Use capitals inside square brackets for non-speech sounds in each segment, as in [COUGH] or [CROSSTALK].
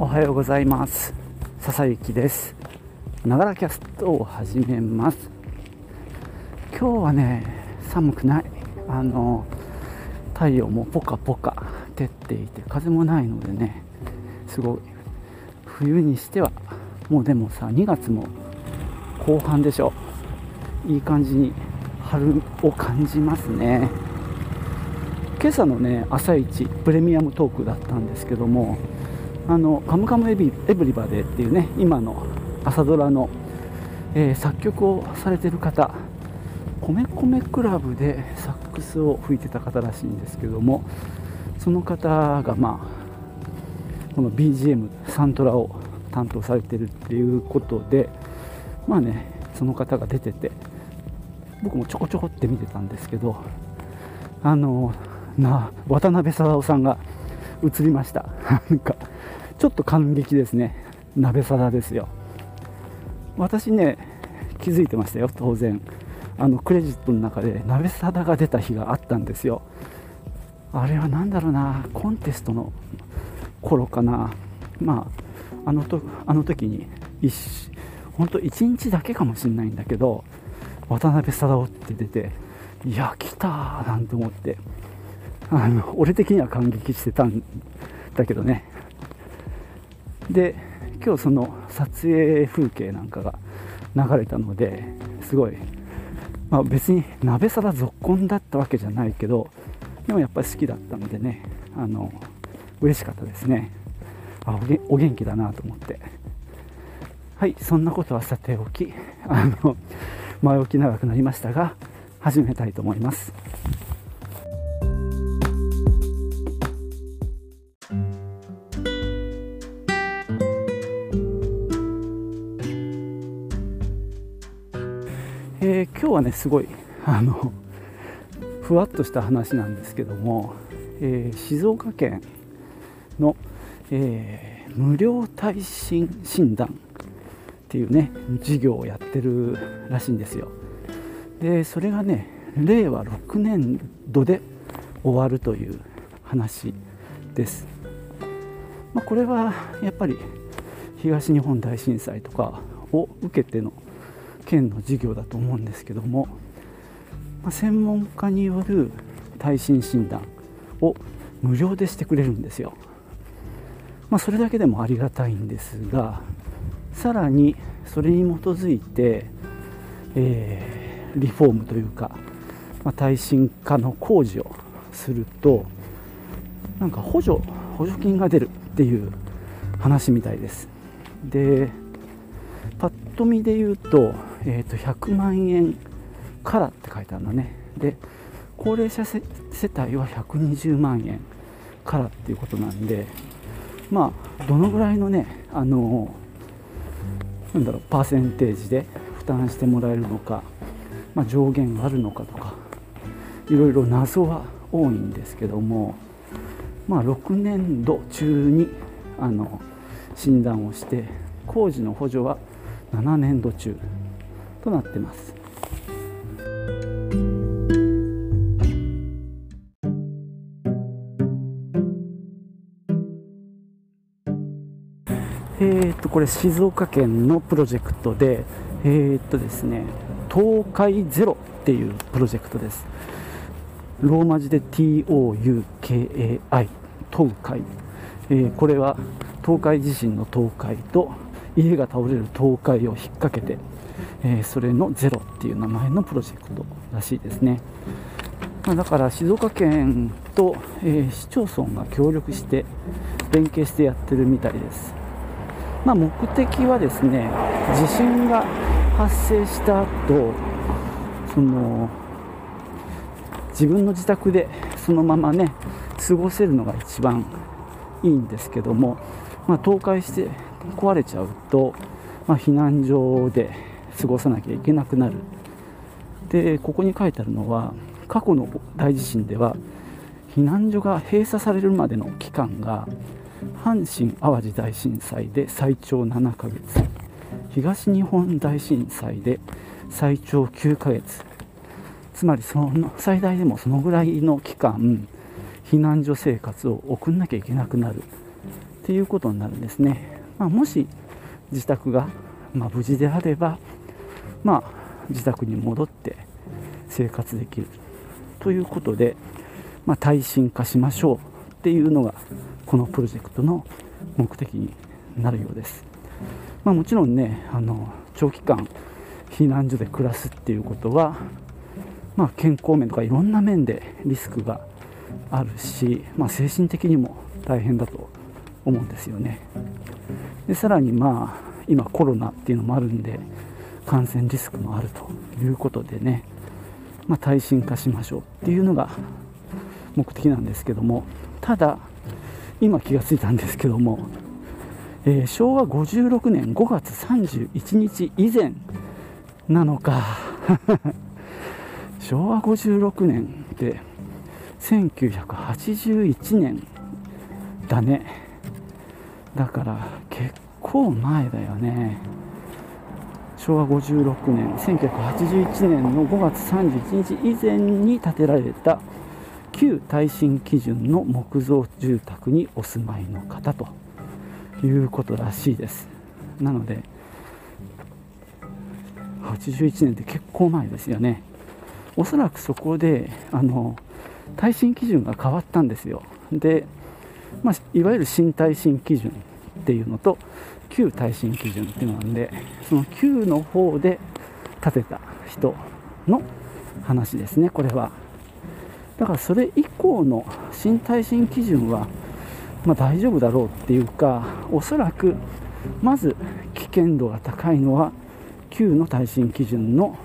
おはようございます。笹幸です。ながらキャストを始めます。今日はね寒くない。あの太陽もポカポカ照っていて風もないのでねすごい冬にしてはもうでもさ2月も後半でしょ。いい感じに春を感じますね。今朝のね朝一プレミアムトークだったんですけどもあのカムカムエビエブリバデーっていうね今の朝ドラの、えー、作曲をされてる方米米クラブでサックスを吹いてた方らしいんですけどもその方がまあこの BGM サントラを担当されてるっていうことでまあねその方が出てて僕もちょこちょこって見てたんですけどあのな渡辺貞夫さんが映りました。なんかちょっと感激ですね。鍋貞ですよ。私ね気づいてましたよ当然。あのクレジットの中で鍋貞が出た日があったんですよ。あれは何だろうなコンテストの頃かな。まああのとあの時に本当1日だけかもしれないんだけど渡辺貞夫って出ていや来たーなんて思って。あの俺的には感激してたんだけどね。で今日その撮影風景なんかが流れたのですごい、まあ、別に鍋皿ぞっこんだったわけじゃないけどでもやっぱり好きだったのでねあの嬉しかったですね。あお元気だなと思って。はいそんなことはさておきあの前置き長くなりましたが始めたいと思います。今日はねすごいあのふわっとした話なんですけども、えー、静岡県の、えー、無料耐震診断っていうね事業をやってるらしいんですよ。でそれがね令和6年度で終わるという話です、まあ、これはやっぱり東日本大震災とかを受けての県の事業だと思うんですけども、まあ、専門家による耐震診断を無料でしてくれるんですよ、まあ、それだけでもありがたいんですがさらにそれに基づいて、えー、リフォームというか、まあ、耐震化の工事をするとなんか補助補助金が出るっていう話みたいです。でパッと見で言うと,、えー、と100万円からって書いてあるのね。で高齢者世帯は120万円からっていうことなんでまあどのぐらいのねあのなんだろうパーセンテージで負担してもらえるのか、まあ、上限があるのかとかいろいろ謎は多いんですけども、まあ、6年度中にあの診断をして工事の補助は7年度中となってます。えー、っとこれ静岡県のプロジェクトでえー、っとですね東海ゼロっていうプロジェクトです。ローマ字で TOUKAI 東海、えー、これは東海地震の東海と家が倒れる倒壊を引っ掛けて、えー、それのゼロっていう名前のプロジェクトらしいですね、まあ、だから静岡県と、えー、市町村が協力して連携してやってるみたいです、まあ、目的はですね地震が発生した後その自分の自宅でそのままね過ごせるのが一番いいんですけども、まあ、倒壊して壊れちゃうと、まあ、避難所で過ごさなきゃいけなくなる。でここに書いてあるのは過去の大地震では避難所が閉鎖されるまでの期間が阪神・淡路大震災で最長7ヶ月東日本大震災で最長9ヶ月つまりその最大でもそのぐらいの期間避難所生活を送んなきゃいけなくなる。っていうことになるんですね、まあ、もし自宅が、まあ、無事であれば、まあ、自宅に戻って生活できるということで、まあ、耐震化しましょうっていうのがこのプロジェクトの目的になるようです、まあ、もちろんねあの長期間避難所で暮らすっていうことは、まあ、健康面とかいろんな面でリスクがあるし、まあ、精神的にも大変だと思うんですよね。でさらにまあ今コロナっていうのもあるんで感染リスクもあるということでね、まあ、耐震化しましょうっていうのが目的なんですけどもただ今気がついたんですけども、えー、昭和56年5月31日以前なのか [LAUGHS] 昭和56年って1981年だね。だから結構前だよね。昭和56年1981年の5月31日以前に建てられた旧耐震基準の木造住宅にお住まいの方ということらしいです。なので81年って結構前ですよね。おそらくそこであの耐震基準が変わったんですよ。で、まあ、いわゆる新耐震基準っていうのと旧耐震基準っていうのなんでその旧の方で建てた人の話ですねこれは。だからそれ以降の新耐震基準は、まあ、大丈夫だろうっていうかおそらくまず危険度が高いのは旧の耐震基準の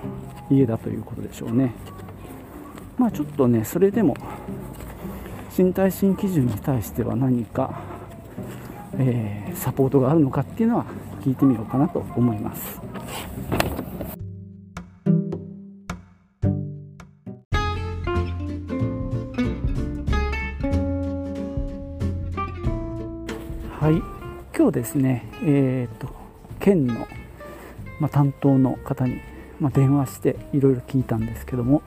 家だということでしょうね。まあちょっとねそれでも新耐震基準に対しては何か、えー、サポートがあるのかっていうのは聞いてみようかなと思います。はい今日ですねえっ、と県の、まあ、担当の方に、まあ、電話していろいろ聞いたんですけども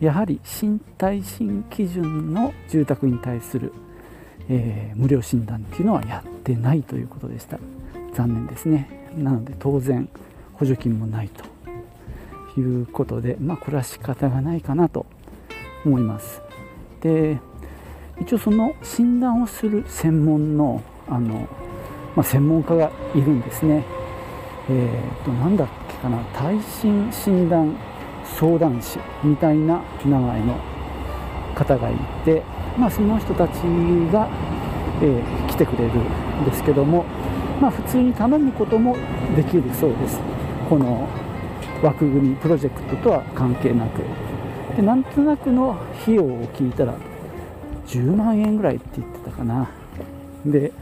やはり新耐震基準の住宅に対する、えー、無料診断っていうのはやってないということでした。残念ですね。なので当然補助金もないということでまあこれは仕方がないかなと思います。で一応その診断をする専門のあの、まあ、専門家がいるんですね。えーと、なんだっけかな。耐震診断相談士みたいな名前の方がいて、まあ、その人たちが、えー、来てくれるんですけども、まあ、普通に頼むこともできるそうです。この枠組みプロジェクトとは関係なく。でなんとなくの費用を聞いたら10万円ぐらいって言ってたかな。で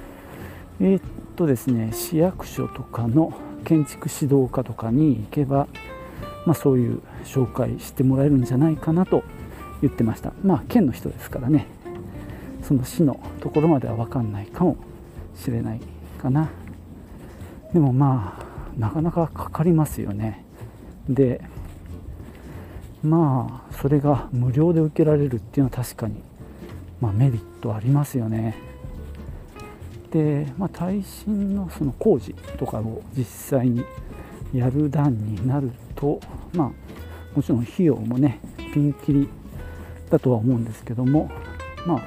えー、っとですね市役所とかの建築指導課とかに行けば、まあ、そういう紹介してもらえるんじゃないかなと言ってました。まあ県の人ですからね。その市のところまでは分かんないかもしれないかな。でもまあなかなかかかりますよね。でまあそれが無料で受けられるっていうのは確かに、まあ、メリットありますよね。で、まあ、耐震のその工事とかを実際にやる段になると、まあ、もちろん費用もねピンキリだとは思うんですけども、まあ、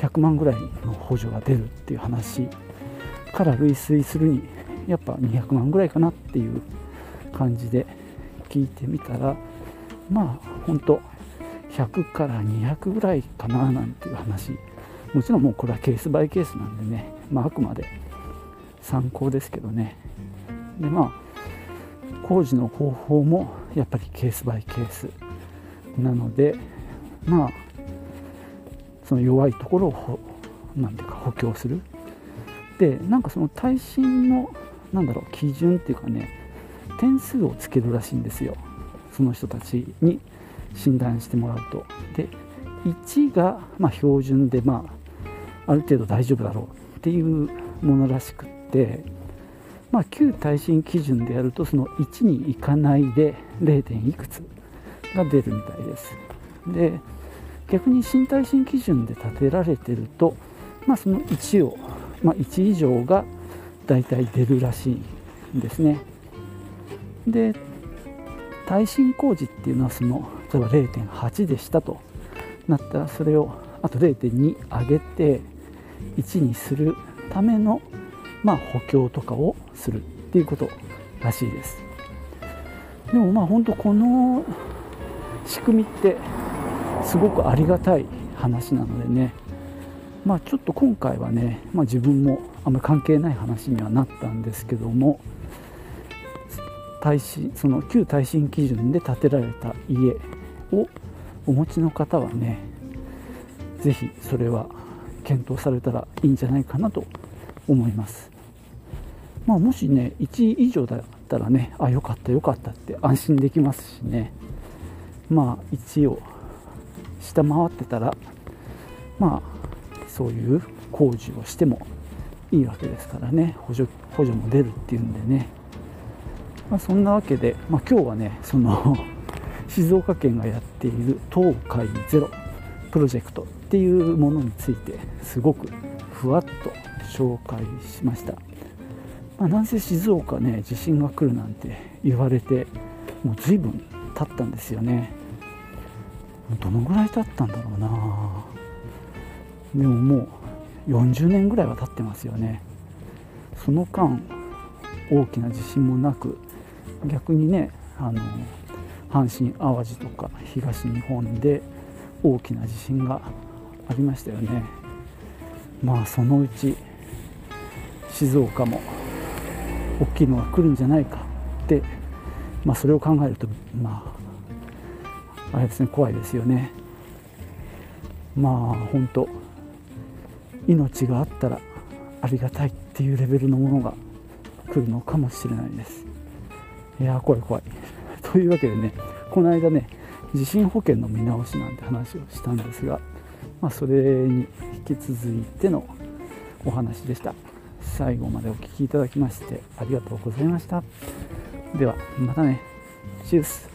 100万ぐらいの補助が出るっていう話から類推するにやっぱ200万ぐらいかなっていう感じで聞いてみたらまあ本当100から200ぐらいかななんていう話もちろんもうこれはケースバイケースなんでね、まあ、あくまで参考ですけどね。でまあ工事の方法もやっぱりケースバイケースなのでまあその弱いところを何ていうか補強するでなんかその耐震のなんだろう基準っていうかね点数をつけるらしいんですよその人たちに診断してもらうとで1がま標準でまあある程度大丈夫だろうっていうものらしくって、まあ、旧耐震基準でやるとその1にいかないで 0. いくつが出るみたいです。で逆に新耐震基準で建てられてると、まあ、その1をまあ、1以上がだいたい出るらしいんですね。で耐震工事っていうのはその例えば0.8でしたと。なったらそれをあと0.2上げて1にするための、まあ、補強とかをするっていうことらしいです。でもまあ本当この仕組みってすごくありがたい話なのでね。まあちょっと今回はね、まあ、自分もあんまり関係ない話にはなったんですけども耐震その旧耐震基準で建てられた家をお持ちの方はね是非それは検討されたらいいんじゃないかなと思います。まあもしね1位以上だったらねあよかったよかったって安心できますしね。まあ1を下回ってたらまあそういう工事をしてもいいわけですからね。補助補助も出るっていうんでね、まあ、そんなわけで、まあ、今日はねその [LAUGHS] 静岡県がやっている東海ゼロプロジェクトっていうものについてすごくふわっと紹介しました、まあ、なんせ静岡ね地震が来るなんて言われてもう随分経ったんですよね。どのぐらい経ったんだろうな。でももう40年ぐらいは経ってますよね。その間大きな地震もなく逆にねあの阪神・淡路とか東日本で大きな地震がありましたよね。まあそのうち静岡も大きいのが来るんじゃないかって、まあ、それを考えるとまああれですね怖いですよね。まあ本当命があったらありがたいっていうレベルのものが来るのかもしれないです。いや怖い怖い。[LAUGHS] というわけでねこの間ね地震保険の見直しなんて話をしたんですが、まあ、それに引き続いてのお話でした。最後までお聴きいただきましてありがとうございました。ではまたね。チュース。